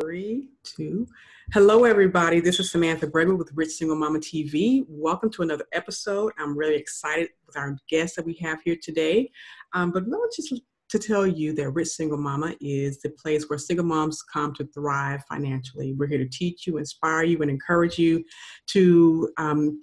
Three, two. Hello, everybody. This is Samantha Bregman with Rich Single Mama TV. Welcome to another episode. I'm really excited with our guest that we have here today. Um, but let me just to tell you that Rich Single Mama is the place where single moms come to thrive financially. We're here to teach you, inspire you, and encourage you to um,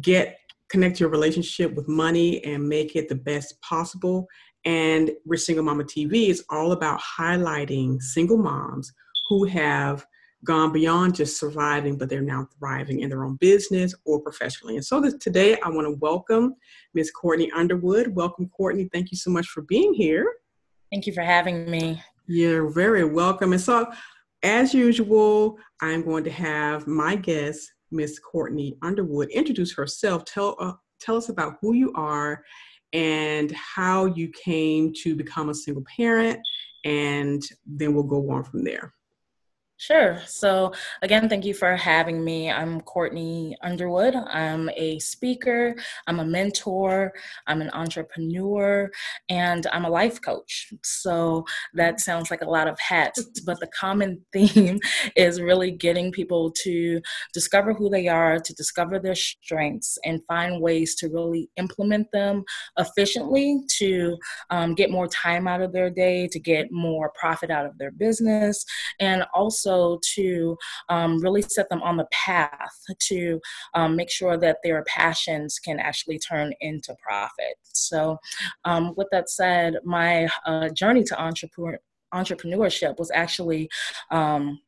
get connect your relationship with money and make it the best possible. And Rich Single Mama TV is all about highlighting single moms who have gone beyond just surviving, but they're now thriving in their own business or professionally. And so this, today I want to welcome Ms. Courtney Underwood. Welcome, Courtney. Thank you so much for being here. Thank you for having me. You're very welcome. And so, as usual, I'm going to have my guest, Ms. Courtney Underwood, introduce herself. Tell uh, tell us about who you are and how you came to become a single parent, and then we'll go on from there. Sure. So, again, thank you for having me. I'm Courtney Underwood. I'm a speaker, I'm a mentor, I'm an entrepreneur, and I'm a life coach. So, that sounds like a lot of hats, but the common theme is really getting people to discover who they are, to discover their strengths, and find ways to really implement them efficiently to um, get more time out of their day, to get more profit out of their business, and also also to um, really set them on the path to um, make sure that their passions can actually turn into profit. So, um, with that said, my uh, journey to entrepreneur, entrepreneurship was actually um,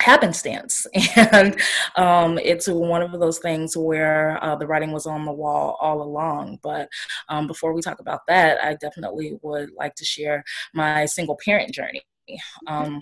happenstance. And um, it's one of those things where uh, the writing was on the wall all along. But um, before we talk about that i definitely would like to share my single parent journey. Um,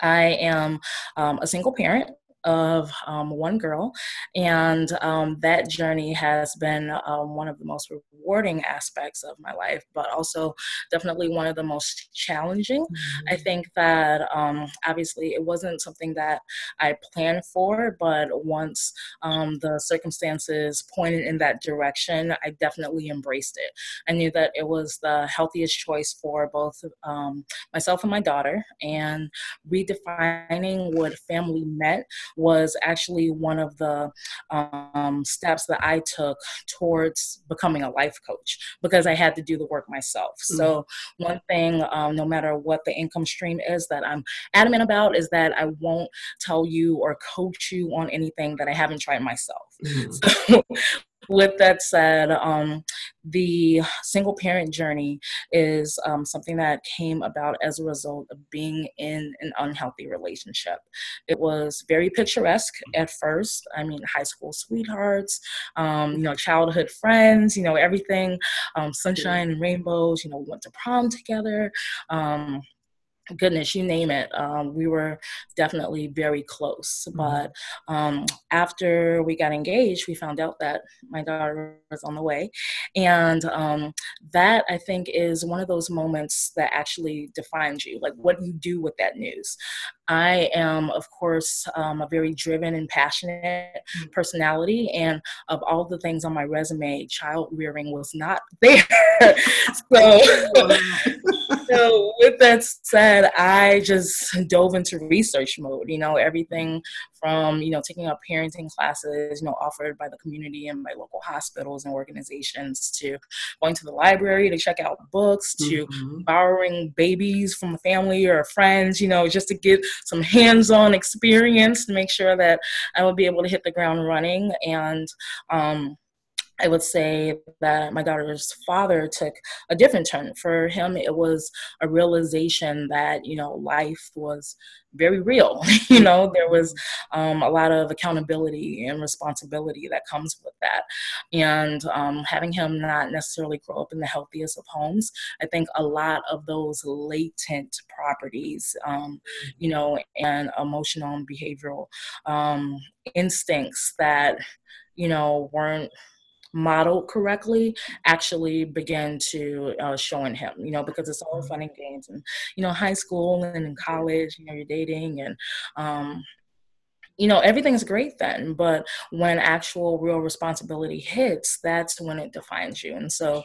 I am um, a single parent of um, one girl, and um, that journey has been um, one of the most rewarding aspects of my life, but also definitely one of the most challenging. Mm-hmm. I think that um, obviously it wasn't something that I planned for, but once um, the circumstances pointed in that direction, I definitely embraced it. I knew that it was the healthiest choice for both um, myself and my daughter, and redefining what family meant was actually one of the um, steps that I took towards becoming a life coach because I had to do the work myself. Mm-hmm. So, one thing, um, no matter what the income stream is, that I'm adamant about is that I won't tell you or coach you on anything that I haven't tried myself. Mm-hmm. So, with that said, um, the single parent journey is um, something that came about as a result of being in an unhealthy relationship. It was very picturesque at first. I mean, high school sweethearts, um, you know, childhood friends, you know, everything, um, sunshine and rainbows. You know, we went to prom together. Goodness you name it um, we were definitely very close mm-hmm. but um, after we got engaged we found out that my daughter was on the way and um, that i think is one of those moments that actually defines you like what you do with that news i am of course um, a very driven and passionate mm-hmm. personality and of all the things on my resume child rearing was not there so so with that said, I just dove into research mode. You know, everything from you know taking up parenting classes, you know, offered by the community and by local hospitals and organizations, to going to the library to check out books, to mm-hmm. borrowing babies from family or friends. You know, just to get some hands-on experience to make sure that I would be able to hit the ground running and. Um, I would say that my daughter's father took a different turn. For him, it was a realization that, you know, life was very real. you know, there was um, a lot of accountability and responsibility that comes with that. And um, having him not necessarily grow up in the healthiest of homes, I think a lot of those latent properties, um, you know, and emotional and behavioral um, instincts that, you know, weren't modeled correctly actually begin to uh, show in him you know because it's all fun and games and you know high school and in college you know you're dating and um, you know everything's great then but when actual real responsibility hits that's when it defines you. And so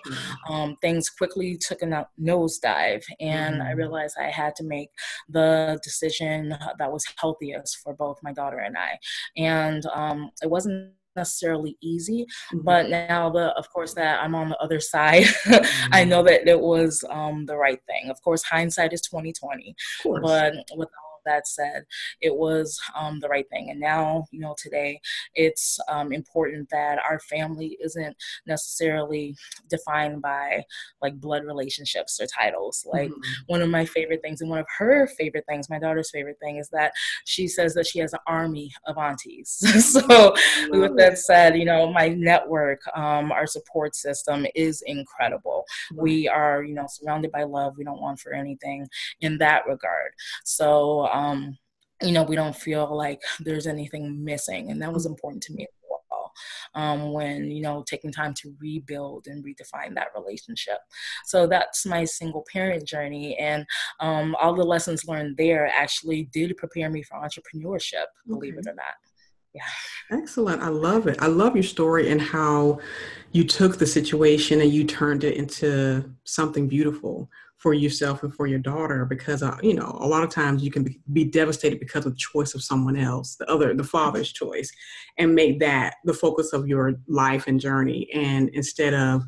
um, things quickly took a nosedive and mm-hmm. i realized i had to make the decision that was healthiest for both my daughter and i. And um, it wasn't necessarily easy mm-hmm. but now the of course that i'm on the other side mm-hmm. i know that it was um, the right thing of course hindsight is 2020 but with that said, it was um, the right thing. And now, you know, today it's um, important that our family isn't necessarily defined by like blood relationships or titles. Like mm-hmm. one of my favorite things, and one of her favorite things, my daughter's favorite thing, is that she says that she has an army of aunties. so, with that said, you know, my network, um, our support system is incredible. We are, you know, surrounded by love. We don't want for anything in that regard. So, um, you know, we don't feel like there's anything missing. And that was important to me as well. Um, when, you know, taking time to rebuild and redefine that relationship. So that's my single parent journey. And um, all the lessons learned there actually did prepare me for entrepreneurship, believe it or not. Yeah. Excellent. I love it. I love your story and how you took the situation and you turned it into something beautiful for yourself and for your daughter because uh, you know a lot of times you can be, be, devastated because of the choice of someone else the other the father's choice and make that the focus of your life and journey. And instead of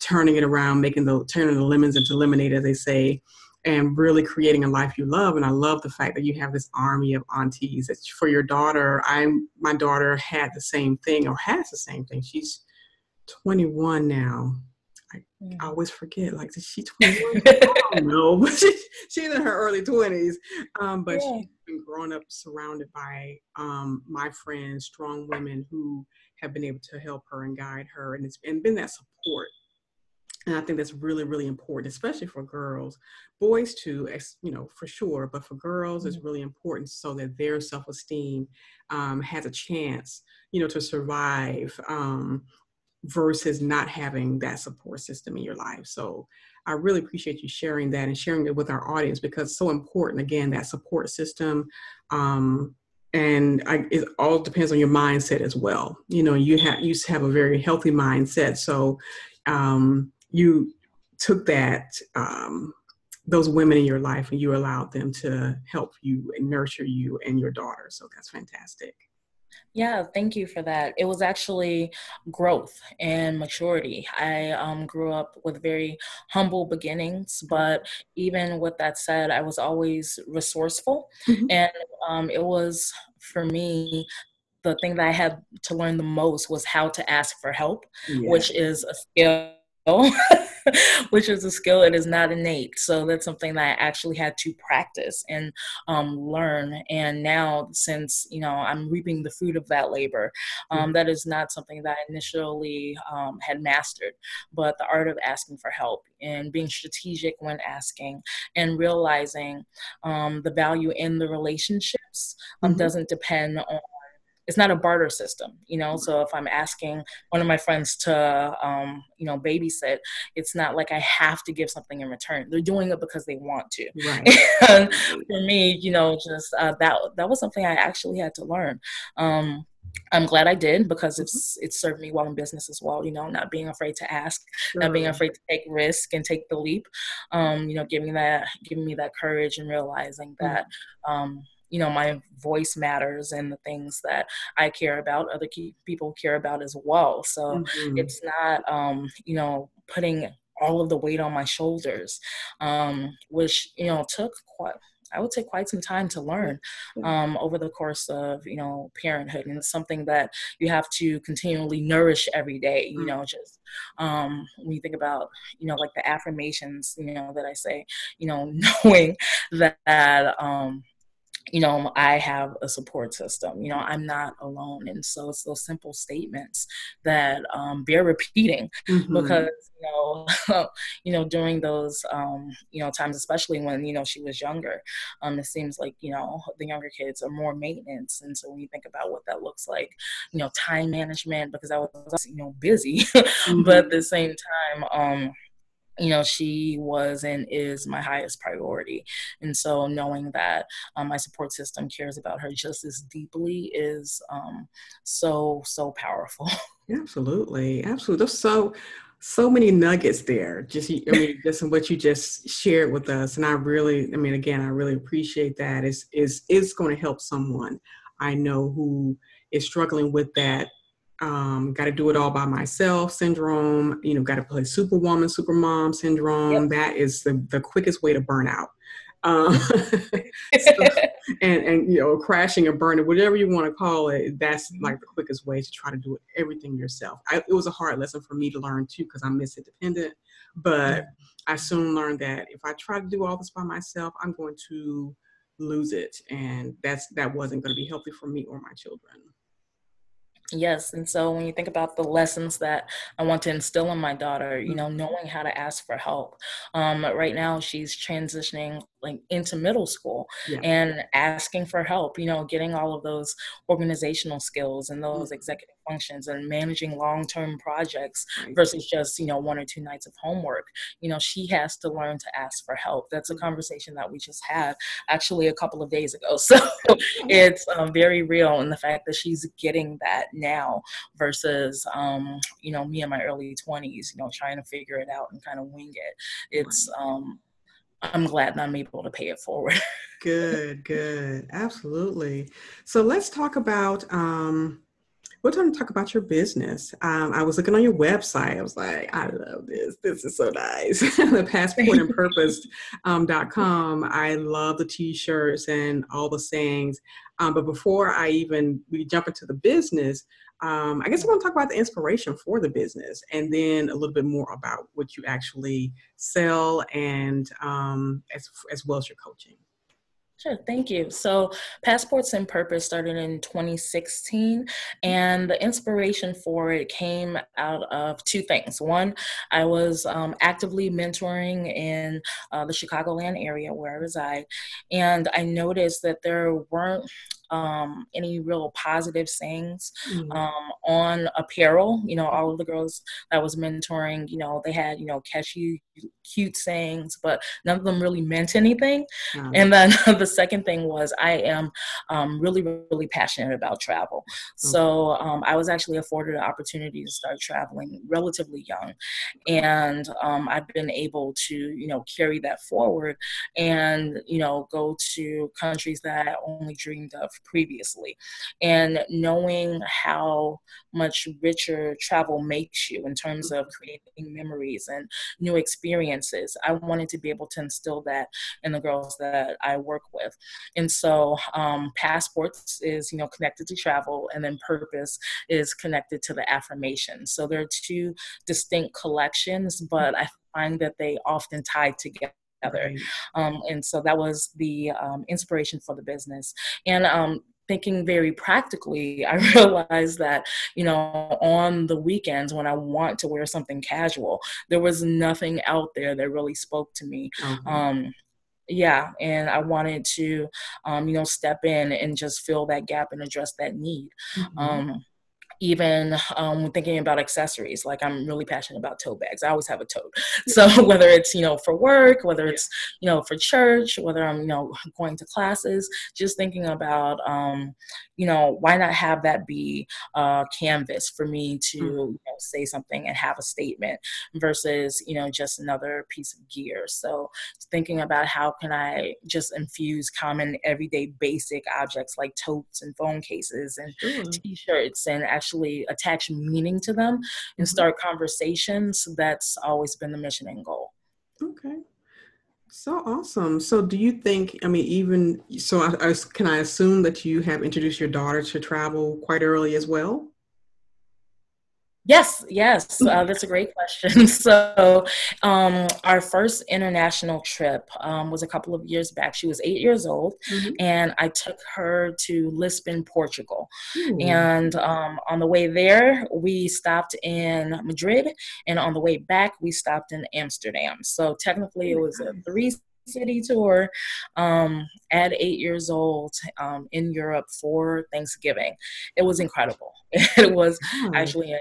turning it around making the turning the lemons into lemonade as they say and really creating a life you love. And i love the fact that you have this army of aunties. It's for your daughter i'm my daughter had the same thing or has the same thing. She's 21 now mm. I always forget, like, is she 21? I don't know, but she, she's in her early 20s. Um, but yeah. she's been growing up surrounded by um, my friends, strong women who have been able to help her and guide her, and it's and been that support. And I think that's really, really important, especially for girls. Boys too, as, you know, for sure, but for girls, mm-hmm. it's really important so that their self-esteem um, has a chance, you know, to survive um, versus not having that support system in your life. So I really appreciate you sharing that and sharing it with our audience because it's so important. Again, that support system. Um, and I, it all depends on your mindset as well. You know, you have you have a very healthy mindset, so um, you took that um, those women in your life and you allowed them to help you and nurture you and your daughter. So that's fantastic. Yeah, thank you for that. It was actually growth and maturity. I um, grew up with very humble beginnings, but even with that said, I was always resourceful. Mm-hmm. And um, it was for me the thing that I had to learn the most was how to ask for help, yeah. which is a skill which is a skill it is not innate so that's something that i actually had to practice and um, learn and now since you know i'm reaping the fruit of that labor um, mm-hmm. that is not something that i initially um, had mastered but the art of asking for help and being strategic when asking and realizing um, the value in the relationships um, mm-hmm. doesn't depend on it's not a barter system you know so if i'm asking one of my friends to um, you know babysit it's not like i have to give something in return they're doing it because they want to right. for me you know just uh, that that was something i actually had to learn um, I'm glad I did because mm-hmm. it's it's served me well in business as well. You know, not being afraid to ask, sure. not being afraid to take risk and take the leap. Um, you know, giving that giving me that courage and realizing mm-hmm. that um, you know my voice matters and the things that i care about other people care about as well so mm-hmm. it's not um you know putting all of the weight on my shoulders um which you know took quite I would say quite some time to learn um, over the course of you know parenthood, and it's something that you have to continually nourish every day. You mm. know, just um, when you think about you know like the affirmations, you know that I say, you know, knowing that um, you know, I have a support system. You know, I'm not alone. And so it's those simple statements that um, bear repeating mm-hmm. because, you know, you know, during those, um, you know, times, especially when, you know, she was younger, um, it seems like, you know, the younger kids are more maintenance. And so when you think about what that looks like, you know, time management, because I was, you know, busy, mm-hmm. but at the same time, um, you know she was and is my highest priority. And so knowing that um, my support system cares about her just as deeply is um, so so powerful. Absolutely absolutely. There's so so many nuggets there. Just i mean just in what you just shared with us. And i really i mean again i really appreciate that. Is is is going to help someone i know who is struggling with that um, got to do it all by myself syndrome, you know, got to play superwoman, supermom syndrome. Yep. That is the, the quickest way to burn out. Um, so, and, and, you know, crashing or burning, whatever you want to call it, that's mm-hmm. like the quickest way to try to do it, everything yourself. I, it was a hard lesson for me to learn too, because I'm miss independent, but I soon learned that if I try to do all this by myself, I'm going to lose it. And that's, that wasn't going to be healthy for me or my children. Yes. And so when you think about the lessons that I want to instill in my daughter, you know, knowing how to ask for help. Um, right now, she's transitioning like into middle school yeah. and asking for help, you know, getting all of those organizational skills and those mm-hmm. executive functions and managing long-term projects right. versus just, you know, one or two nights of homework. You know, she has to learn to ask for help. That's a mm-hmm. conversation that we just had actually a couple of days ago. So it's um, very real in the fact that she's getting that now versus, um, you know, me in my early 20s, you know, trying to figure it out and kind of wing it. It's, um, I'm glad that I'm able to pay it forward. good, good. Absolutely. So let's talk about um we're going to talk about your business. Um, I was looking on your website. I was like, I love this. This is so nice. the passport and purpose um, .com. I love the t-shirts and all the sayings. Um, but before I even we jump into the business, um, I guess I want to talk about the inspiration for the business and then a little bit more about what you actually sell and um, as, as well as your coaching. Sure, thank you. So, Passports and Purpose started in 2016, and the inspiration for it came out of two things. One, I was um, actively mentoring in uh, the Chicagoland area where I reside, and I noticed that there weren't um, any real positive sayings mm-hmm. um, on apparel. You know, all of the girls that was mentoring, you know, they had, you know, catchy, cute sayings, but none of them really meant anything. Mm-hmm. And then the second thing was I am um, really, really passionate about travel. Mm-hmm. So um, I was actually afforded an opportunity to start traveling relatively young. And um, I've been able to, you know, carry that forward and, you know, go to countries that I only dreamed of previously. And knowing how much richer travel makes you in terms of creating memories and new experiences, I wanted to be able to instill that in the girls that I work with. And so, um, passports is you know connected to travel, and then purpose is connected to the affirmation. So there are two distinct collections, but I find that they often tie together together. Um, and so that was the um, inspiration for the business. And um, thinking very practically, I realized that, you know, on the weekends when I want to wear something casual, there was nothing out there that really spoke to me. Mm-hmm. Um, yeah and i wanted to um, you know step in and just fill that gap and address that need mm-hmm. um, even um, thinking about accessories like i'm really passionate about tote bags. I always have a tote. So whether it's you know for work whether it's you know for church whether i'm you know going to classes just thinking about um, you know why not have that be a canvas for me to mm-hmm. you know, say something and have a statement versus you know just another piece of gear. So thinking about how can i just infuse common everyday basic objects like totes and phone cases and t-shirts and actually actually attach meaning to them and mm-hmm. start conversations, that's always been the mission and goal. Okay. So awesome. So, do you think? I mean, even so, I, I, can I assume that you have introduced your daughter to travel quite early as well? Yes, yes, uh, that's a great question. So, um, our first international trip um, was a couple of years back. She was eight years old, mm-hmm. and I took her to Lisbon, Portugal. And um, on the way there, we stopped in Madrid, and on the way back, we stopped in Amsterdam. So, technically, it was a three city tour um, at eight years old um, in Europe for Thanksgiving. It was incredible. It was actually a,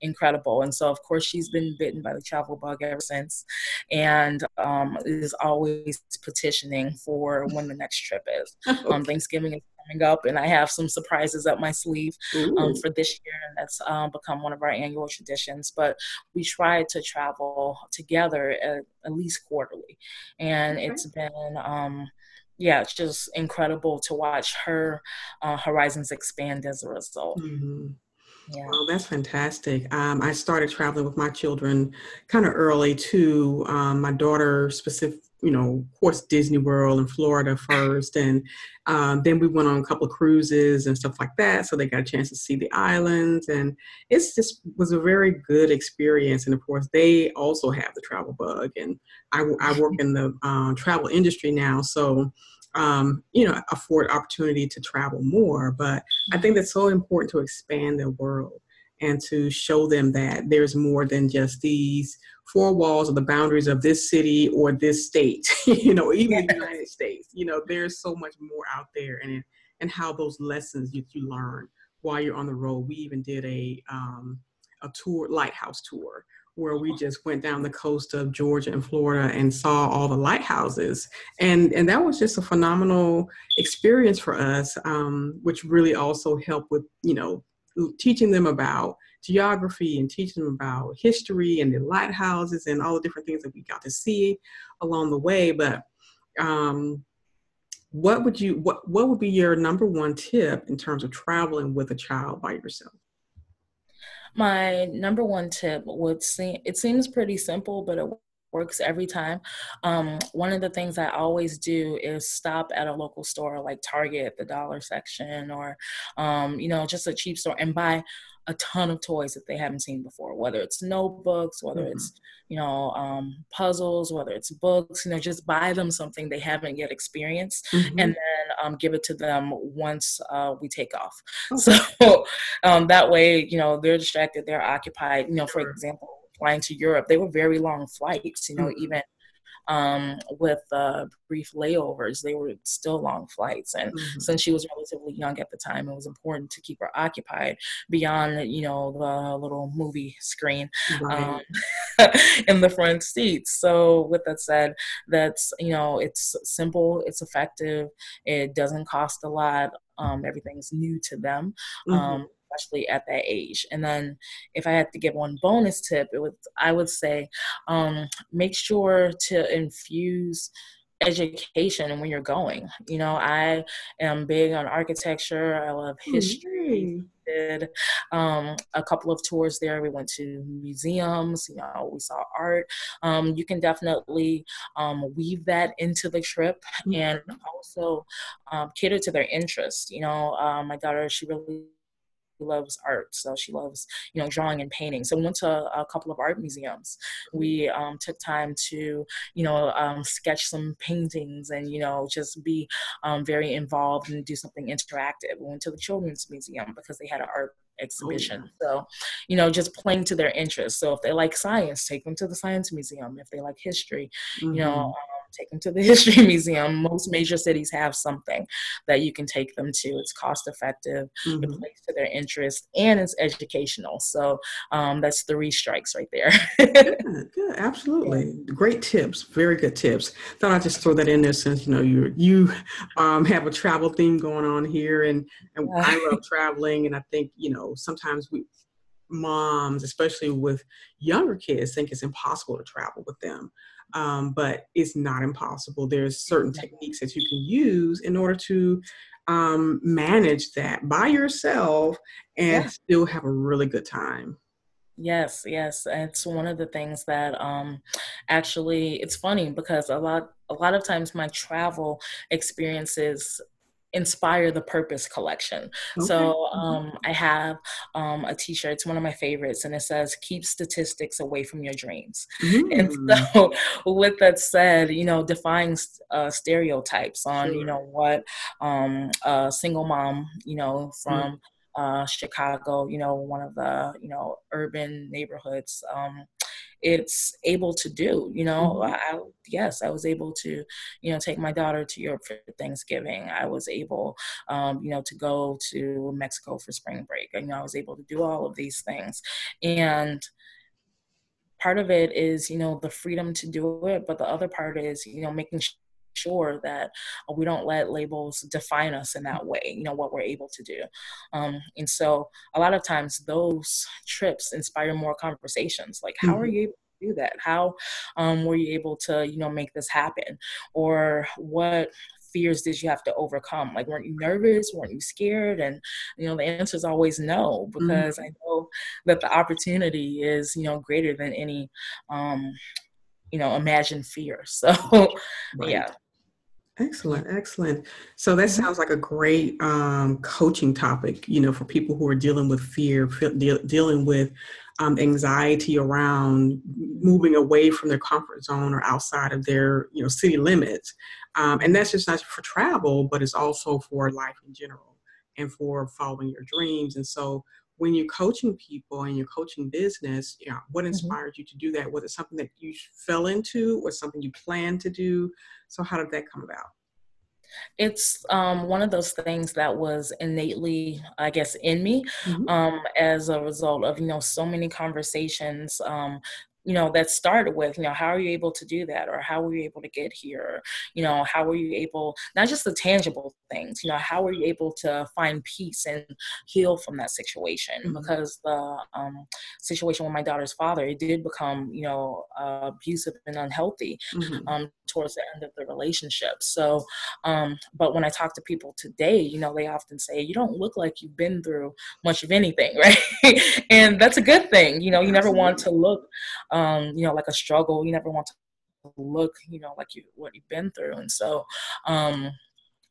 incredible. And so, of course, she's been bitten by the travel bug ever since, and um, is always petitioning for when the next trip is. Um, Thanksgiving is coming up, and I have some surprises up my sleeve um, for this year, and that's um, become one of our annual traditions. But we try to travel together at, at least quarterly, and okay. it's been um, yeah, it's just incredible to watch her uh, horizons expand as a result. Mm-hmm. Yeah. Well, that's fantastic. Um, I started traveling with my children kind of early too. Um, my daughter, specific, you know, of course, Disney World in Florida first, and um, then we went on a couple of cruises and stuff like that. So they got a chance to see the islands, and it's just was a very good experience. And of course, they also have the travel bug, and I, I work in the uh, travel industry now, so um, you know, afford opportunity to travel more. But I think that's so important to expand their world and to show them that there's more than just these four walls or the boundaries of this city or this state, you know, even the United States. You know, there's so much more out there and and how those lessons that you learn while you're on the road. We even did a um, a tour, lighthouse tour, where we just went down the coast of Georgia and Florida and saw all the lighthouses. And, and that was just a phenomenal experience for us, um, which really also helped with, you know, teaching them about geography and teaching them about history and the lighthouses and all the different things that we got to see along the way. But um, what would you what what would be your number one tip in terms of traveling with a child by yourself? My number one tip would seem it seems pretty simple, but it works every time. Um, one of the things I always do is stop at a local store like Target, the dollar section, or um, you know, just a cheap store and buy a ton of toys that they haven't seen before, whether it's notebooks, whether mm-hmm. it's, you know, um, puzzles, whether it's books, you know, just buy them something they haven't yet experienced mm-hmm. and then um, give it to them once uh, we take off. Okay. So um, that way, you know, they're distracted, they're occupied. You know, for example, flying to Europe, they were very long flights, you know, mm-hmm. even um, with uh, brief layovers. They were still long flights, and mm-hmm. since she was relatively young at the time, it was important to keep her occupied beyond, you know, the little movie screen right. um, in the front seats. So, with that said, that's you know, it's simple, it's effective, it doesn't cost a lot. Um, everything's new to them. Mm-hmm. Um, especially at that age. And then if I had to give one bonus tip, it would I would say um, make sure to infuse education when you're going. You know, I am big on architecture. I love history. Mm-hmm. Did um, a couple of tours there. We went to museums. You know, we saw art. Um, you can definitely um, weave that into the trip mm-hmm. and also um, cater to their interests. You know, uh, my daughter, she really loves art so she loves you know drawing and painting so we went to a couple of art museums we um, took time to you know um, sketch some paintings and you know just be um, very involved and do something interactive we went to the children's museum because they had an art exhibition. Oh, yeah. So, you know, just playing to their interests. So if they like science, take them to the science museum. If they like history, mm-hmm. you know, mm-hmm. um, take them to the history museum. Most major cities have something that you can take them to. It's cost effective, mm-hmm. it plays to their interest, and it's educational. So um, that's three strikes right there. good, good, absolutely. Yeah. Great tips, very good tips. Thought I'd just throw that in there since you know you you um, have a travel theme going on here, and, and yeah. I love traveling, and I think you know sometimes we moms, especially with younger kids, think it's impossible to travel with them um, but it's not impossible. There's certain techniques that you can use in order to um, manage that by yourself and yeah. still have a really good time. Yes, yes, it's one of the things that um, actually it's funny because a lot a lot of times my travel experiences inspire the purpose collection okay. so mm-hmm. um, i have um, a t-shirt it's one of my favorites and it says keep statistics away from your dreams mm. and so with that said you know defying uh, stereotypes on sure. you know what um, a single mom you know mm. from mm. uh, chicago you know one of the you know urban neighborhoods um, it's able to do. You know, Mhm. I, yes, I was able to, you know, take my daughter to Europe for Thanksgiving. I was able, um, you know, to go to Mexico for spring break. You know, I was able to do all of these things, and part of it is, you know, the freedom to do it, but the other part is, you know, making sure that we don't let labels define us in that way you know what we're able to do. Um, and so a lot of times those trips inspire more conversations like how are Mhm. you able to do that? How um, were you able to you know make this happen? Or what fears did you have to overcome? Like weren't you nervous? Weren't you scared? And you know the answer is always no Mhm. because i know that the opportunity is you know greater than any um you know imagined fear. So Right. yeah Excellent, excellent. So that Mhm. sounds like a great um, coaching topic, you know, for people who are dealing with fear, fe- deal dealing with um, anxiety around moving away from their comfort zone or outside of their, you know, city limits. Um, and that's just not for travel, but it's also for life in general and for following your dreams. And so when you're coaching people and you're coaching business, you know, what Mhm. inspired you to do that? Was it something that you fell into? or something you planned to do? So how did that come about? It's um, one of those things that was innately, I guess, in me Mhm, um, as a result of you know so many conversations. Um, you know that started with you know how are you able to do that? or how were you able to get here? you know how were you able not just the tangible things you know how were you able to find peace and heal from that situation? Mhm, because the um, situation with my daughter's father it did become you know uh, abusive and unhealthy mhm, um, towards the end of the relationship. So um, but when I talk to people today, you know, they often say, you don't look like you've been through much of anything, right? and that's a good thing. You know, you never want to look, um, you know, like a struggle. You never want to look, you know, like you, what you've been through. And so, um,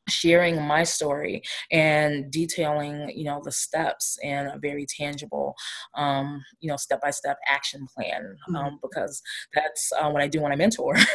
sharing my story and detailing you know the steps in a very tangible um, you know step by step action plan um, because that's uh, what i do when i mentor.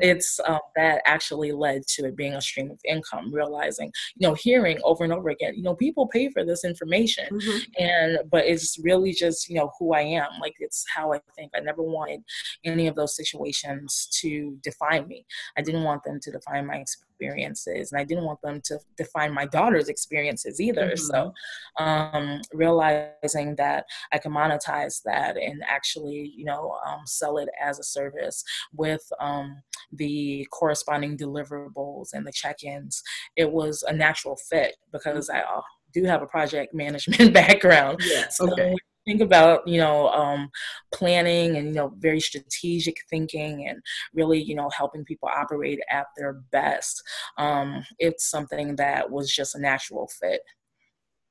It's um, that actually led to it being a stream of income realizing you know hearing over and over again you know people pay for this information Mhm, and but it's really just you know who i am. Like it's how i think. I never wanted any of those situations to define me. I didn't want them to define my experiences, and I didn't want them to define my daughter's experiences either. So, mhm, um, realizing that I can monetize that and actually, you know, um, sell it as a service with um, the corresponding deliverables and the check-ins, it was a natural fit because I uh, do have a project management background. Yeah, So okay. Think about, you know, um, planning and you know, very strategic thinking and really, you know, helping people operate at their best. Um, it's something that was just a natural fit.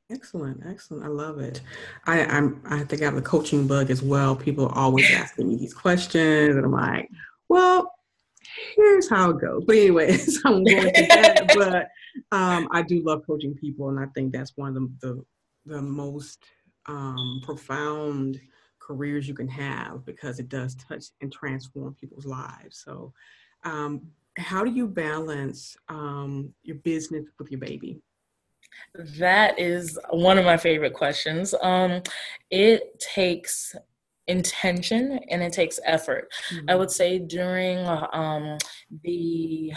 Excellent, excellent. I love it. I, I'm I think I have a coaching bug as well. People are always asking me these questions, and I'm like, well, here's how it goes. But anyways, I'm going to that. But um, I do love coaching people, and I think that's one of the the, the most um, profound careers you can have because it does touch and transform people's lives. So, um, how do you balance um, your business with your baby? that is one of my favorite questions. Um, it takes intention and it takes effort. I Mhm, would say during um, the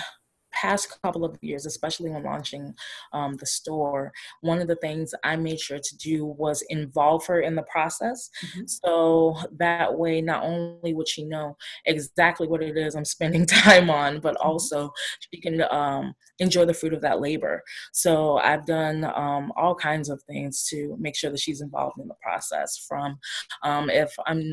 past couple of years, especially when launching um, the store, one of the things I made sure to do was involve her in the process. mhm, So that way, not only would she know exactly what it is I'm spending time on, but mhm, also she can um, enjoy the fruit of that labor. So I've done um, all kinds of things to make sure that she's involved in the process. From um, if I'm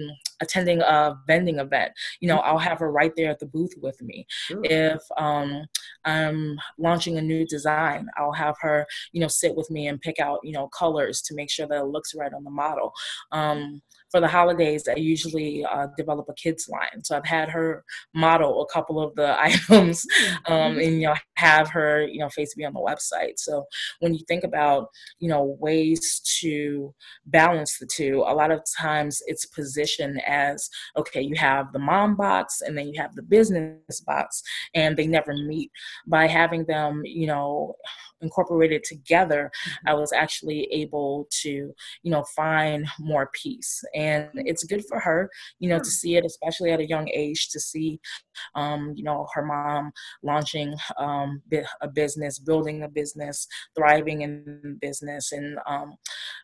attending a vending event, you know, mhm. I'll have her right there at the booth with me. Sure. If um, I'm launching a new design, I'll have her, you know, sit with me and pick out, you know, colors to make sure that it looks right on the model. Um, for the holidays, I usually uh, develop a kids line. So I've had her model a couple of the items um, mhm, and, you know, have her, you know, face be on the website. So when you think about, you know, ways to balance the two, a lot of times it's positioned as okay, you have the mom box and then you have the business box, and they never meet. By having them, you know, incorporated together, I mm-hmm. was actually able to, you know, find more peace. And it's good for her, you know, to see it, especially at a young age, to see, um, you know, her mom launching um, a business, building a business, thriving in business, and um,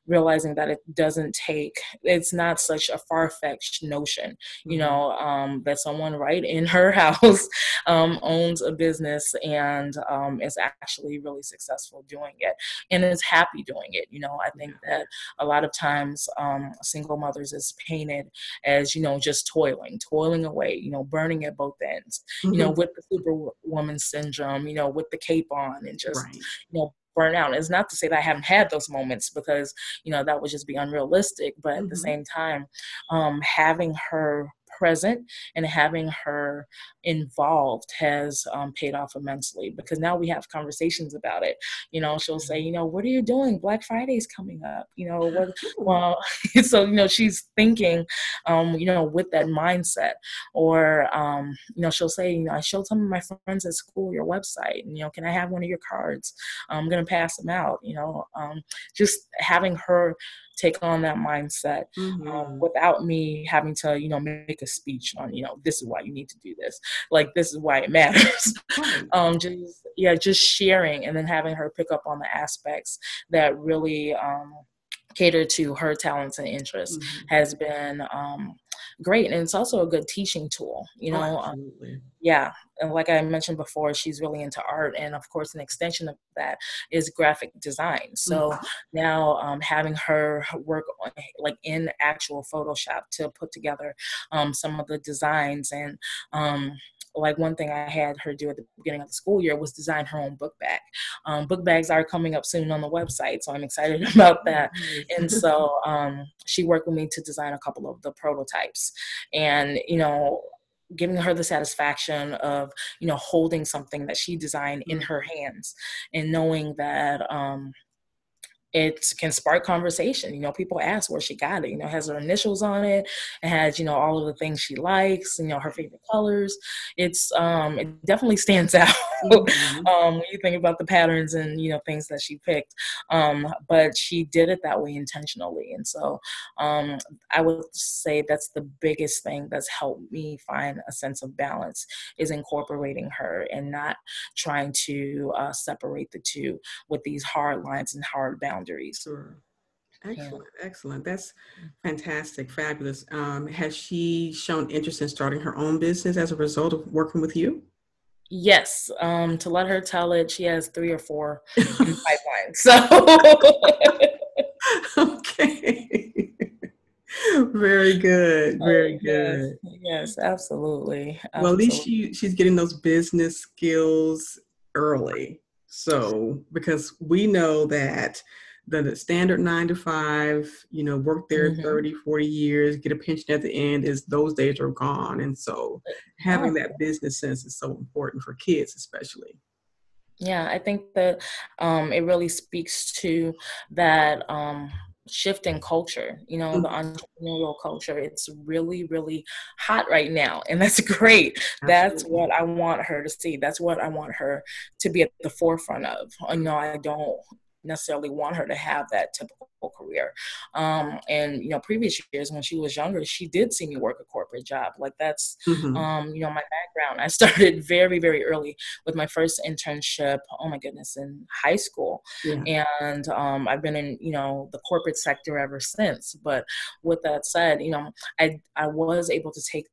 realizing that it doesn't take, it's not such a far fetched notion, you mm-hmm. know, um, that someone right in her house um, owns a business and um, is actually really successful doing it and is happy doing it. You know, I think that a lot of times um, single mothers is painted as, you know, just toiling, toiling away, you know, burning at both ends, mm-hmm. you know, mm-hmm. with the superwoman syndrome, you know, with the cape on and just, right. you know, burn out. It's not to say that I haven't had those moments because, you know, that would just be unrealistic. But mm-hmm. at the mm-hmm. same time, um, having her present and having her involved has um, paid off immensely because now we have conversations about it. You know, she'll say, you know, what are you doing? Black Friday's coming up. You know, what, well, so you know, she's thinking, um, you know, with that mindset. Or, um, you know, she'll say, you know, I showed some of my friends at school your website. And, you know, can I have one of your cards? I'm gonna pass them out. You know, um, just having her take on that mindset um, mm-hmm. without me having to you know make a speech on you know this is why you need to do this like this is why it matters. Um just yeah just sharing and then having her pick up on the aspects that really um cater to her talents and interests mm-hmm. has been um great and it's also a good teaching tool you oh, know oh, um, yeah and like i mentioned before she's really into art and of course an extension of that is graphic design so mm-hmm. now um, having her work on, like in actual photoshop to put together um, some of the designs and um, like one thing I had her do at the beginning of the school year was design her own book bag. Um, book bags are coming up soon on the website, so I'm excited about that. And so um, she worked with me to design a couple of the prototypes, and you know giving her the satisfaction of you know holding something that she designed in mm. her hands and knowing that um it can spark conversation. You know, people ask where she got it. You know, has her initials on it. It has, you know, all of the things she likes. You know, her favorite colors. It's um, it definitely stands out mm-hmm. um, when you think about the patterns and you know things that she picked. Um, but she did it that way intentionally, and so um, I would say that's the biggest thing that's helped me find a sense of balance is incorporating her and not trying to uh, separate the two with these hard lines and hard boundaries boundaries. Sure. Excellent, yeah. excellent. That's fantastic, fabulous. Um, has she shown interest in starting her own business as a result of working with you? Yes. Um, to let her tell it, she has three or four in pipeline. So okay. Very good. Very good. Yes, yes absolutely. absolutely. Well, at least she, she's getting those business skills early. So, because we know that the standard nine to five, you know, work there mm-hmm. 30, 40 years, get a pension at the end is those days are gone. And so having that business sense is so important for kids, especially. Yeah, I think that um, it really speaks to that um, shift in culture, you know, mm-hmm. the entrepreneurial culture. It's really, really hot right now. And that's great. Absolutely. That's what I want her to see. That's what I want her to be at the forefront of. You know, I don't necessarily want her to have that typical career. Um, and you know, previous years when she was younger, she did see me work a corporate job. Like that's mm-hmm. um, you know my background. I started very very early with my first internship. Oh my goodness, in high school, yeah. and um, I've been in you know the corporate sector ever since. But with that said, you know, I I was able to take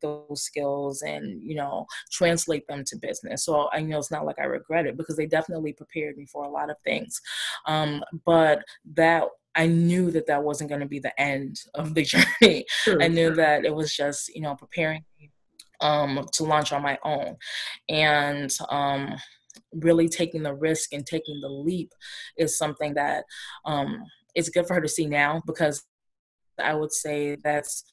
those skills and you know translate them to business so i know it's not like i regret it because they definitely prepared me for a lot of things um, but that I knew that that wasn't going to be the end of the journey. Sure, I knew that it was just, you know, preparing um, to launch on my own. And um, really taking the risk and taking the leap is something that um, it's good for her to see now because I would say that's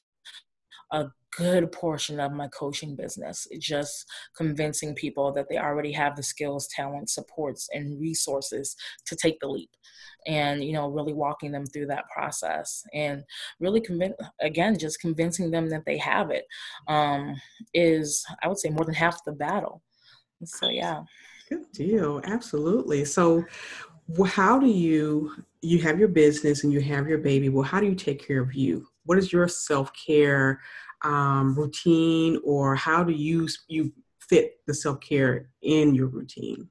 a good portion of my coaching business. Just convincing people that they already have the skills, talent, supports, and resources to take the leap. And, you know, really walking them through that process and really convince, again, just convincing them that they have it um, is, I would say, more than half the battle. So, yeah. Good deal. Absolutely. So, how do you you have your business and you have your baby well how do you take care of you what is your self-care um, routine or how do you you fit the self-care in your routine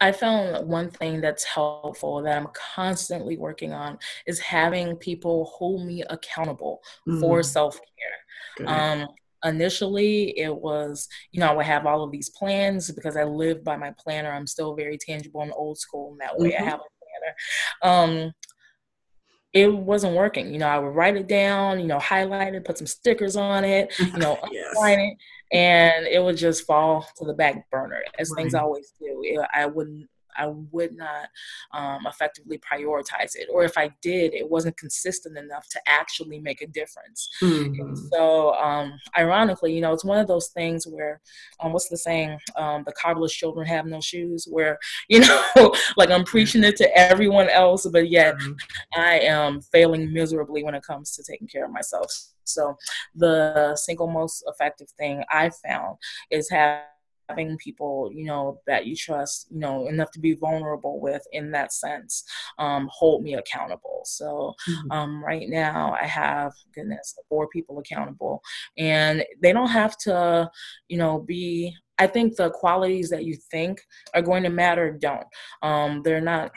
I found one thing that's helpful that I'm constantly working on is having people hold me accountable mm-hmm. for self care. Um, initially, it was, you know, I would have all of these plans because I live by my planner. I'm still very tangible and old school in that way. Mm-hmm. I have a planner. Um, it wasn't working. You know, I would write it down, you know, highlight it, put some stickers on it, you know, yes. it, and it would just fall to the back burner as right. things always do. It, I wouldn't I would not um, effectively prioritize it. Or if I did, it wasn't consistent enough to actually make a difference. Mm-hmm. So, um, ironically, you know, it's one of those things where, um, what's the saying? Um, the cobbler's children have no shoes, where, you know, like I'm preaching it to everyone else, but yet mm-hmm. I am failing miserably when it comes to taking care of myself. So, the single most effective thing I found is having having people you know that you trust you know enough to be vulnerable with in that sense um, hold me accountable so mm-hmm. um, right now i have goodness four people accountable and they don't have to you know be i think the qualities that you think are going to matter don't um, they're not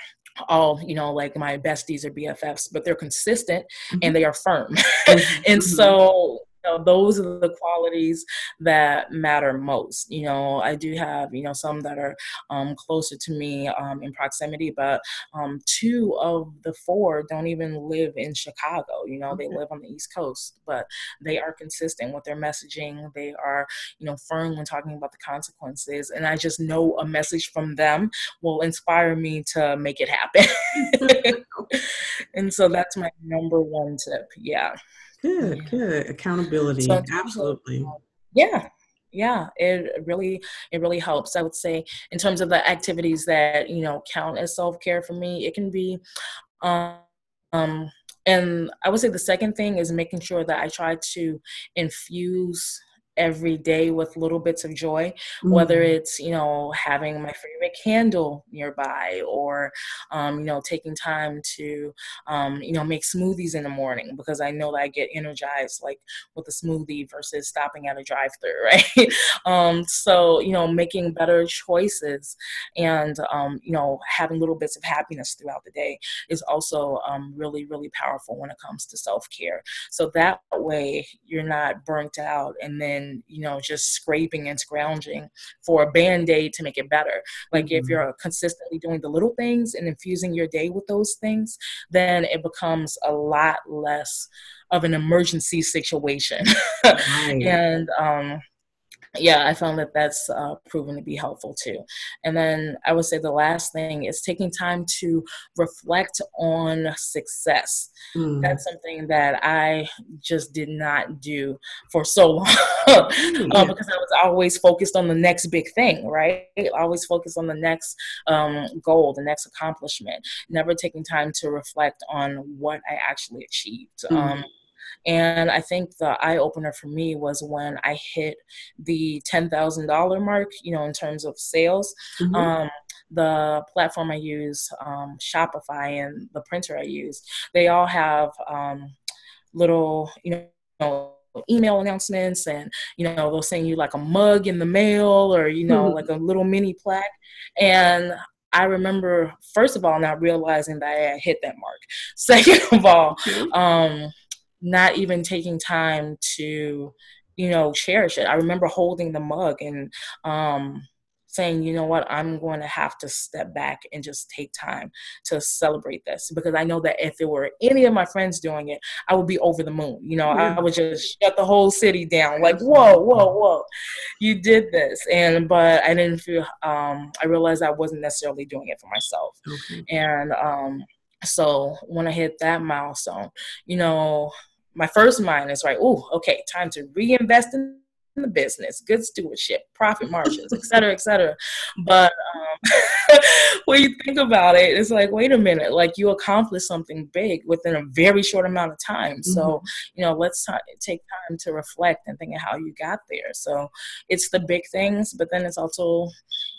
all you know like my besties or bffs but they're consistent mm-hmm. and they are firm mm-hmm. and mm-hmm. So know, those are the qualities that matter most. You know, I do have, you know, some that are um, closer to me um, in proximity, but um, two of the four don't even live in Chicago. You know, they live on the East Coast, but they are consistent with their messaging. They are, you know, firm when talking about the consequences. And I just know a message from them will inspire me to make it happen. and so that's my number one tip. Yeah. Good, yeah. good. Accountability. So, Absolutely. Yeah. Yeah, it really it really helps. I would say in terms of the activities that, you know, count as self-care for me, it can be um, um and I would say the second thing is making sure that I try to infuse every day with little bits of joy, mm-hmm. whether it's, you know, having my favorite candle nearby or, um, you know, taking time to, um, you know, make smoothies in the morning because I know that I get energized like with a smoothie versus stopping at a drive through, right? um, so, you know, making better choices and, um, you know, having little bits of happiness throughout the day is also um, really, really powerful when it comes to self care. So that way you're not burnt out and then you know just scraping and scrounging for a band-aid to make it better like mm-hmm. if you're consistently doing the little things and infusing your day with those things then it becomes a lot less of an emergency situation right. and um yeah, I found that that's uh, proven to be helpful too. And then I would say the last thing is taking time to reflect on success. Mm. That's something that I just did not do for so long mm, uh, because I was always focused on the next big thing, right? Always focused on the next um, goal, the next accomplishment, never taking time to reflect on what I actually achieved. Mm. Um, and I think the eye opener for me was when I hit the $10,000 mark, you know, in terms of sales. Mm-hmm. Um, the platform I use, um, Shopify, and the printer I use, they all have um, little, you know, email announcements and you know they'll send you like a mug in the mail or you know mm-hmm. like a little mini plaque and I remember first of all not realizing that I had hit that mark. Second of all, um, not even taking time to you know cherish it. I remember holding the mug and um saying you know what? I'm going to have to step back and just take time to celebrate this. Because i know that if there were any of my friends doing it i would be over the moon. You know i would just shut the whole city down. Like whoa whoa whoa. You did this. And but i didn't feel um i realized i wasn't necessarily doing it for myself. And um so when i hit that milestone you know my first mind is like, oh, okay, time to reinvest in the business, good stewardship, profit margins, et cetera, et cetera. But um, when you think about it, it's like, wait a minute, like you accomplished something big within a very short amount of time. Mm-hmm. So, you know, let's t- take time to reflect and think of how you got there. So it's the big things, but then it's also,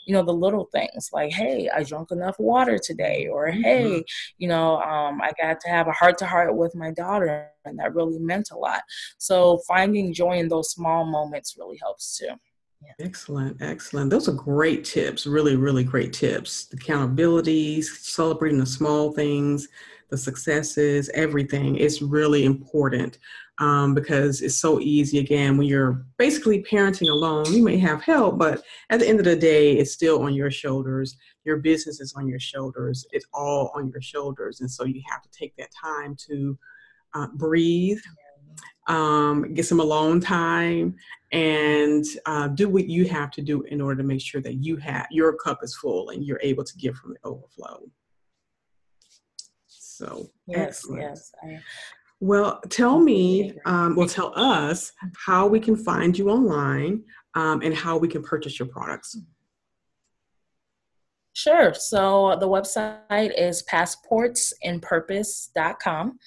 you know the little things like hey i drank enough water today or mm-hmm. hey you know um, i got to have a heart to heart with my daughter and that really meant a lot so finding joy in those small moments really helps too yeah. Excellent, excellent. Those are great tips, really, really great tips. The Accountability, celebrating the small things, the successes, everything is really important um, because it's so easy again when you're basically parenting alone you may have help but at the end of the day it's still on your shoulders. Your business is on your shoulders. It's all on your shoulders and so you have to take that time to uh, breathe um, get some alone time and uh, do what you have to do in order to make sure that you have your cup is full and you're able to give from the overflow. So yes excellent. yes I, well, tell me, um, well, tell us how we can find you online um, and how we can purchase your products. Sure. So the website is passportsandpurpose.com.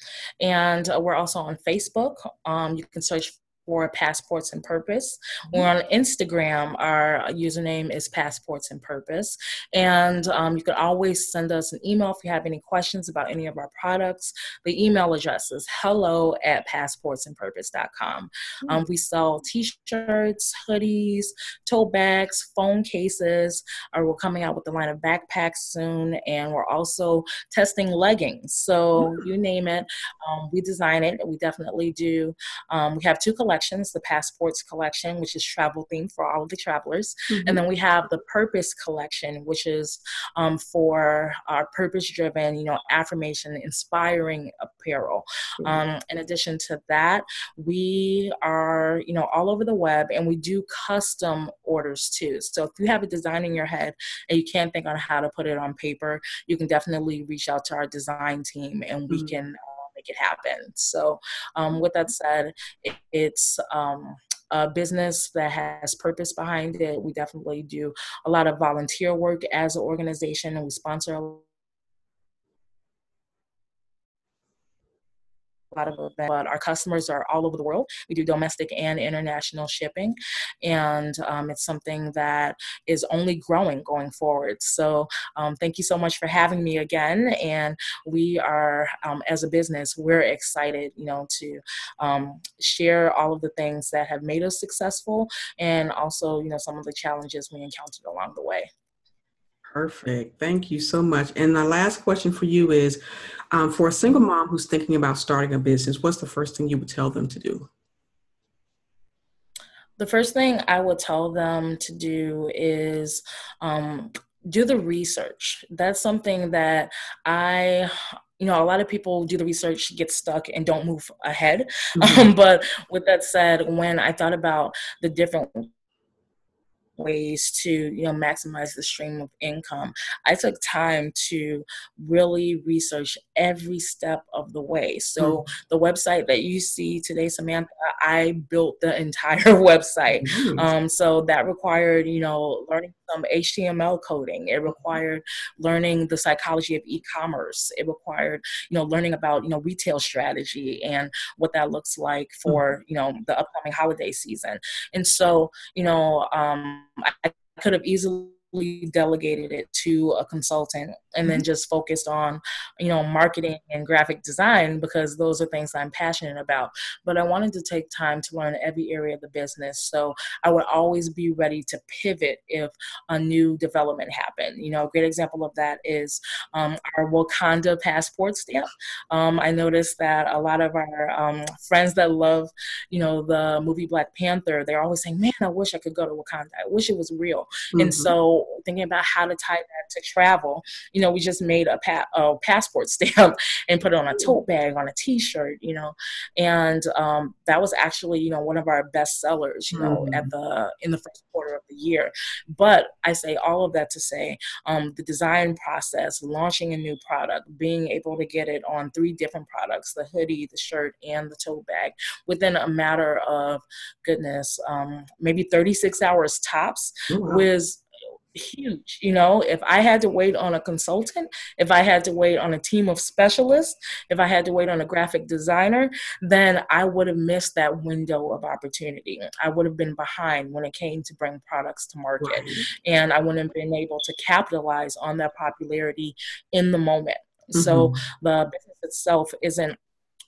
And we're also on Facebook. Um, you can search for Passports and Purpose. Mm-hmm. We're on Instagram. Our username is Passports and Purpose. And um, you can always send us an email if you have any questions about any of our products. The email address is hello at passportsandpurpose.com. Mm-hmm. Um, we sell t shirts, hoodies, tote bags, phone cases. Uh, we're coming out with a line of backpacks soon. And we're also testing leggings. So mm-hmm. you name it, um, we design it. We definitely do. Um, we have two collections collections the passports collection which is travel themed for all of the travelers mm-hmm. and then we have the purpose collection which is um, for our purpose driven you know affirmation inspiring apparel mm-hmm. um, in addition to that we are you know all over the web and we do custom orders too so if you have a design in your head and you can't think on how to put it on paper you can definitely reach out to our design team and we mm-hmm. can make it happen. So, um, with that said, it, it's um, a business that has purpose behind it. We definitely do a lot of volunteer work as an organization, and we sponsor lot of events, but our customers are all over the world. We do domestic and international shipping, and um, it's something that is only growing going forward. So, um, thank you so much for having me again. And we are, um, as a business, we're excited, you know, to um, share all of the things that have made us successful, and also, you know, some of the challenges we encountered along the way. Perfect. Thank you so much. And the last question for you is um, for a single mom who's thinking about starting a business, what's the first thing you would tell them to do? The first thing I would tell them to do is um, do the research. That's something that I you know, a lot of people do the research, get stuck, and don't move ahead. Mm-hmm. Um, but with that said, when I thought about the different ways to you know maximize the stream of income i took time to really research every step of the way so mm. the website that you see today samantha i built the entire website mm. um, so that required you know learning some html coding it required learning the psychology of e-commerce it required you know learning about you know retail strategy and what that looks like mm. for mm. you know the upcoming holiday season and so you know um, I could have easily delegated it to a consultant and then mm-hmm. just focused on you know marketing and graphic design because those are things i'm passionate about. But i wanted to take time to learn every area of the business. So i would always be ready to pivot if a new development happened. You know a great example of that is um, our wakanda passport stamp. Um, i noticed that a lot of our um, friends that love you know the movie black panther they're always saying man i wish i could go to wakanda. I wish it was real. Mm-hmm. and so thinking about how to tie that to travel. You know, we just made a, pa- a passport stamp and put it on a tote bag, on a T-shirt. You know, and um, that was actually you know one of our best sellers. You know, mm. at the in the first quarter of the year. But I say all of that to say um, the design process, launching a new product, being able to get it on three different products: the hoodie, the shirt, and the tote bag within a matter of goodness, um, maybe 36 hours tops oh, wow. was huge. You know, if I had to wait on a consultant, if I had to wait on a team of specialists, if I had to wait on a graphic designer, then I would have missed that window of opportunity. I would have been behind when it came to bring products to market. Right. And I wouldn't have been able to capitalize on that popularity in the moment. Mm-hmm. So the business itself isn't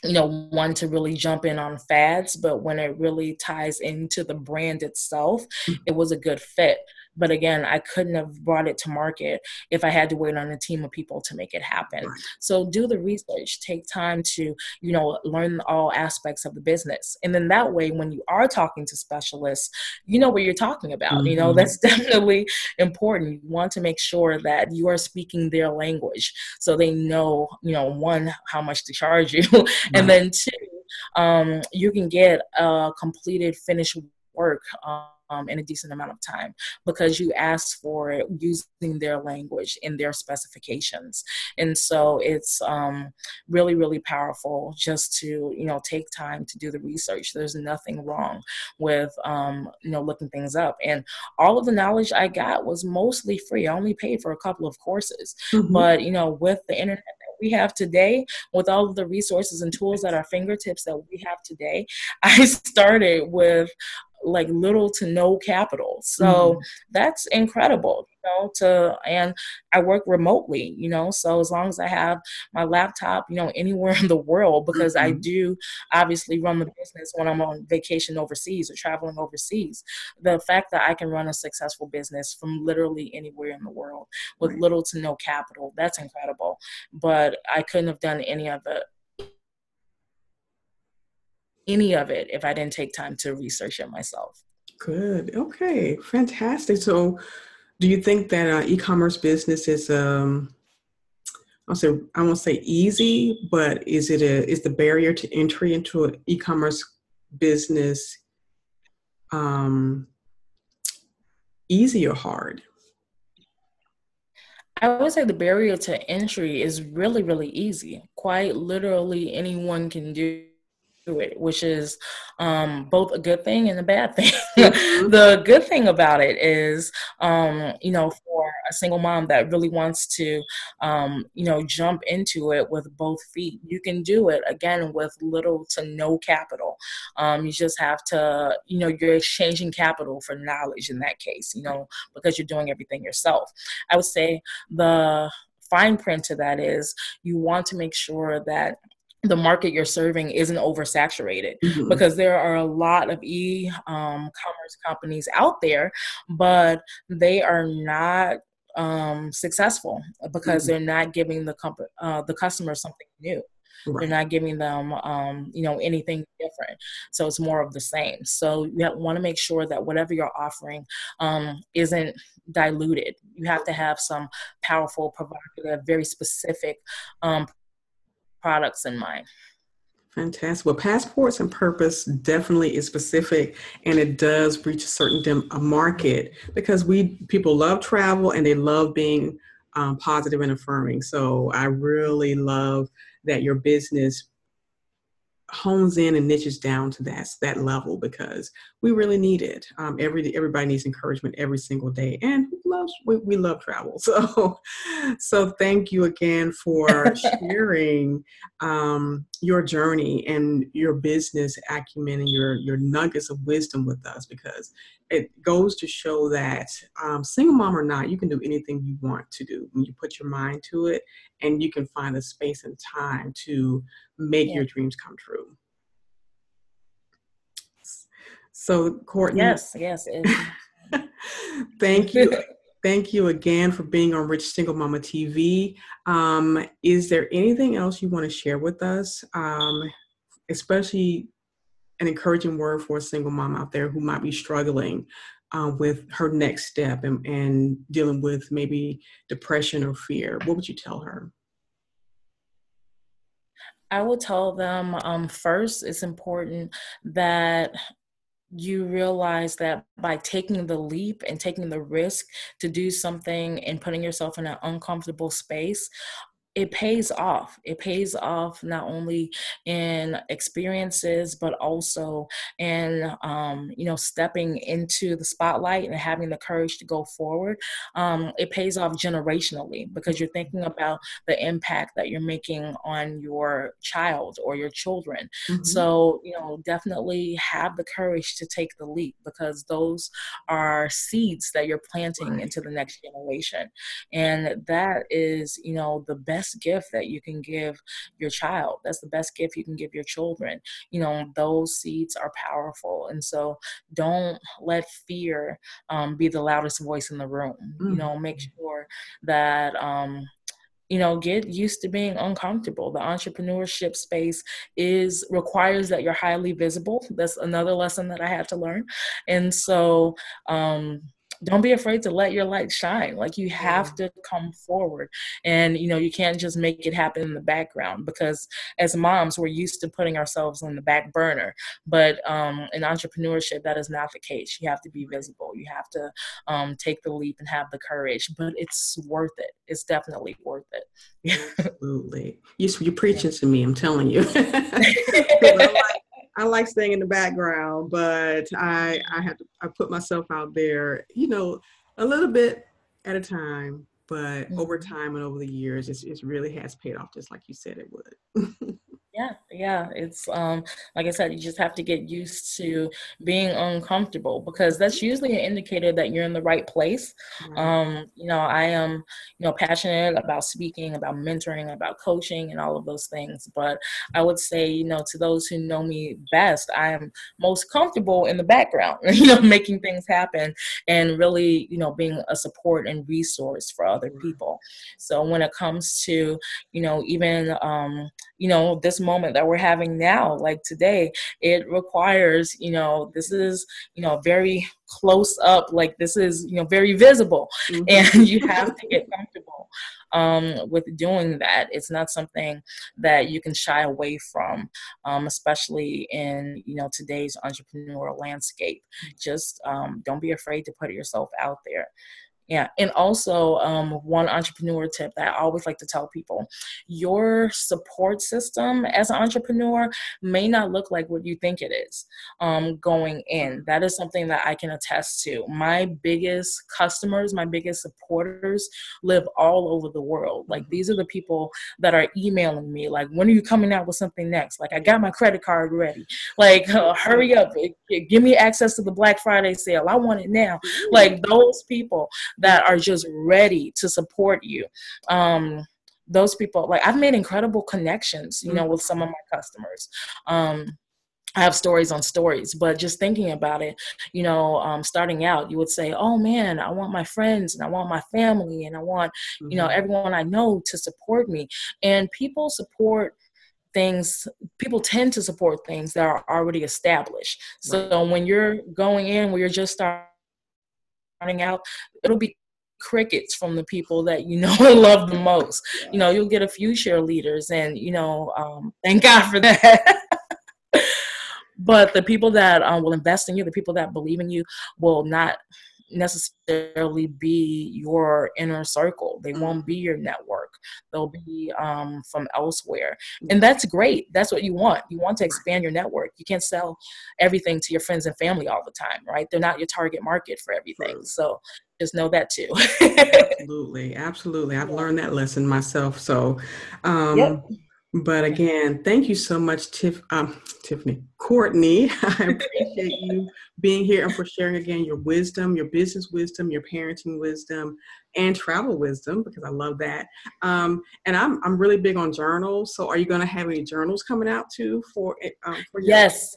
you know one to really jump in on fads but when it really ties into the brand itself mm. it was a good fit but again i couldn't have brought it to market if i had to wait on a team of people to make it happen so do the research take time to you know learn all aspects of the business and then that way when you are talking to specialists you know what you're talking about mm-hmm. you know mm-hmm. that's definitely important you want to make sure that you are speaking their language so they know you know one how much to charge you and then two um, you can get a completed finished work um, um, in a decent amount of time because you asked for it using their language in their specifications. And so it's um, really, really powerful just to, you know, take time to do the research. There's nothing wrong with, um, you know, looking things up. And all of the knowledge I got was mostly free. I only paid for a couple of courses. Mm-hmm. But, you know, with the internet that we have today, with all of the resources and tools at our fingertips that we have today, I started with like little to no capital. So mm-hmm. that's incredible, you know, to and I work remotely, you know, so as long as I have my laptop, you know, anywhere in the world because mm-hmm. I do obviously run the business when I'm on vacation overseas or traveling overseas. The fact that I can run a successful business from literally anywhere in the world with right. little to no capital, that's incredible. But I couldn't have done any of it any of it if I didn't take time to research it myself. Good. Okay. Fantastic. So, do you think that uh, e-commerce business is um, I'll say I won't say easy, but is it a is the barrier to entry into an e-commerce business um, easy or hard? I would say the barrier to entry is really, really easy. Quite literally, anyone can do it, which is um, both a good thing and a bad thing. Mm-hmm. the good thing about it is, um, you know, for a single mom that really wants to, um, you know, jump into it with both feet, you can do it again with little to no capital. Um, you just have to, you know, you're exchanging capital for knowledge in that case, you know, because you're doing everything yourself. I would say the fine print to that is you want to make sure that the market you're serving isn't oversaturated mm-hmm. because there are a lot of e um, commerce companies out there, but they are not um, successful because mm-hmm. they're not giving the comp- uh, the customer something new. Right. They're not giving them, um, you know, anything different. So it's more of the same. So you want to make sure that whatever you're offering um, isn't diluted. You have to have some powerful, provocative, very specific um, products in mind. Fantastic. Well, passports and purpose definitely is specific, and it does reach a certain dem- a market because we people love travel and they love being um, positive and affirming. So I really love that your business hones in and niches down to that that level because we really need it. Um, every everybody needs encouragement every single day, and who loves we, we love travel. So, so thank you again for sharing um, your journey and your business acumen and your your nuggets of wisdom with us because it goes to show that um, single mom or not, you can do anything you want to do when you put your mind to it, and you can find the space and time to make yeah. your dreams come true. So, Courtney. Yes, yes. thank you. Thank you again for being on Rich Single Mama TV. Um, is there anything else you want to share with us, um, especially an encouraging word for a single mom out there who might be struggling um, with her next step and, and dealing with maybe depression or fear, what would you tell her? I would tell them um, first, it's important that you realize that by taking the leap and taking the risk to do something and putting yourself in an uncomfortable space it pays off. It pays off not only in experiences, but also in, um, you know, stepping into the spotlight and having the courage to go forward. Um, it pays off generationally because you're thinking about the impact that you're making on your child or your children. Mm-hmm. So, you know, definitely have the courage to take the leap because those are seeds that you're planting right. into the next generation. And that is, you know, the best best gift that you can give your child. That's the best gift you can give your children. You know, those seeds are powerful. And so don't let fear um, be the loudest voice in the room. Mm-hmm. You know, make sure that, um, you know get used to being uncomfortable the entrepreneurship space is requires that you're highly visible that's another lesson that i had to learn and so um don't be afraid to let your light shine. Like you have to come forward and you know you can't just make it happen in the background because as moms we're used to putting ourselves on the back burner. But um, in entrepreneurship that is not the case. You have to be visible. You have to um, take the leap and have the courage but it's worth it. It's definitely worth it. Absolutely. You, you're preaching to me i'm telling you I like staying in the background, but I I have to I put myself out there, you know, a little bit at a time. But mm-hmm. over time and over the years, it's, it really has paid off, just like you said it would. Yeah, yeah. It's um like I said, you just have to get used to being uncomfortable because that's usually an indicator that you're in the right place. Right. Um, you know, I am, you know, passionate about speaking, about mentoring, about coaching and all of those things. But I would say, you know, to those who know me best, I am most comfortable in the background, you know, making things happen and really, you know, being a support and resource for other people. So when it comes to, you know, even um, you know, this moment that we're having now, like today, it requires, you know, this is, you know, very close up, like this is, you know, very visible, mm-hmm. and you have to get comfortable um, with doing that. It's not something that you can shy away from, um, especially in you know today's entrepreneurial landscape. Just um, don't be afraid to put yourself out there. Yeah. And also, um, one entrepreneur tip that I always like to tell people your support system as an entrepreneur may not look like what you think it is um, going in. That is something that I can attest to. My biggest customers, my biggest supporters live all over the world. Like, these are the people that are emailing me, like, when are you coming out with something next? Like, I got my credit card ready. Like, uh, hurry up. Give me access to the Black Friday sale. I want it now. Like, those people that are just ready to support you. Um, those people, like I've made incredible connections, you know, with some of my customers. Um, I have stories on stories, but just thinking about it, you know, um, starting out, you would say, "Oh man, I want my friends and I want my family and I want, mm-hmm. you know, mm-hmm. everyone I know to support me." And people support things. People tend to support things that are already established. So right. when you're going in, where you're just starting starting out, it'll be crickets from the people that you know and love the most. You know, you'll get a few cheerleaders, and you know, um, thank God for that. but the people that um, will invest in you, the people that believe in you, will not necessarily be your inner circle. They won't mm. be your network. They'll be um, from elsewhere. And that's great. That's what you want. You want to expand your network. You can't sell everything to your friends and family all the time, right? They're not your target market for everything. So just know that too. absolutely. Absolutely. I've learned that lesson myself. So, um, yep. But again, thank you so much, Tiff, um, Tiffany, Courtney. I appreciate you being here and for sharing again your wisdom, your business wisdom, your parenting wisdom, and travel wisdom because I love that. Um, and I'm I'm really big on journals. So, are you going to have any journals coming out too for um, for Yes.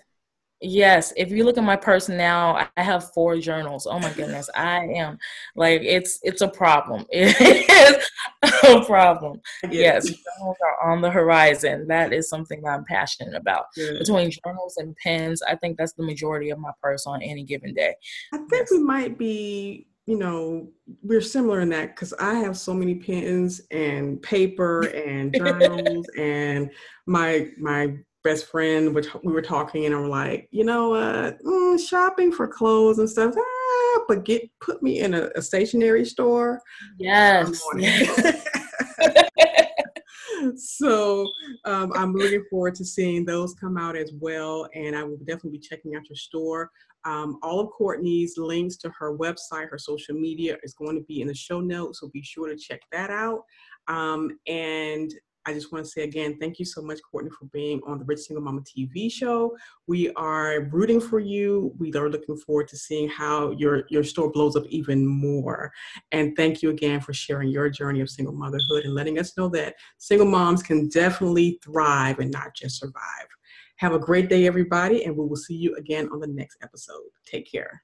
Yes, if you look at my purse now, I have four journals. Oh my goodness, I am like it's it's a problem. It is a problem. Yes, journals are on the horizon. That is something that I'm passionate about. Between journals and pens, I think that's the majority of my purse on any given day. I think yes. we might be you know, we're similar in that because I have so many pens and paper and journals and my my best friend, which we were talking, and I'm like, you know, uh, mm, shopping for clothes and stuff. Ah, but get put me in a, a stationery store. Yes. so um, I'm looking forward to seeing those come out as well, and I will definitely be checking out your store. Um, all of Courtney's links to her website, her social media is going to be in the show notes, so be sure to check that out. Um, and I just want to say again, thank you so much, Courtney, for being on the Rich Single Mama TV show. We are rooting for you. We are looking forward to seeing how your, your store blows up even more. And thank you again for sharing your journey of single motherhood and letting us know that single moms can definitely thrive and not just survive. Have a great day, everybody, and we will see you again on the next episode. Take care.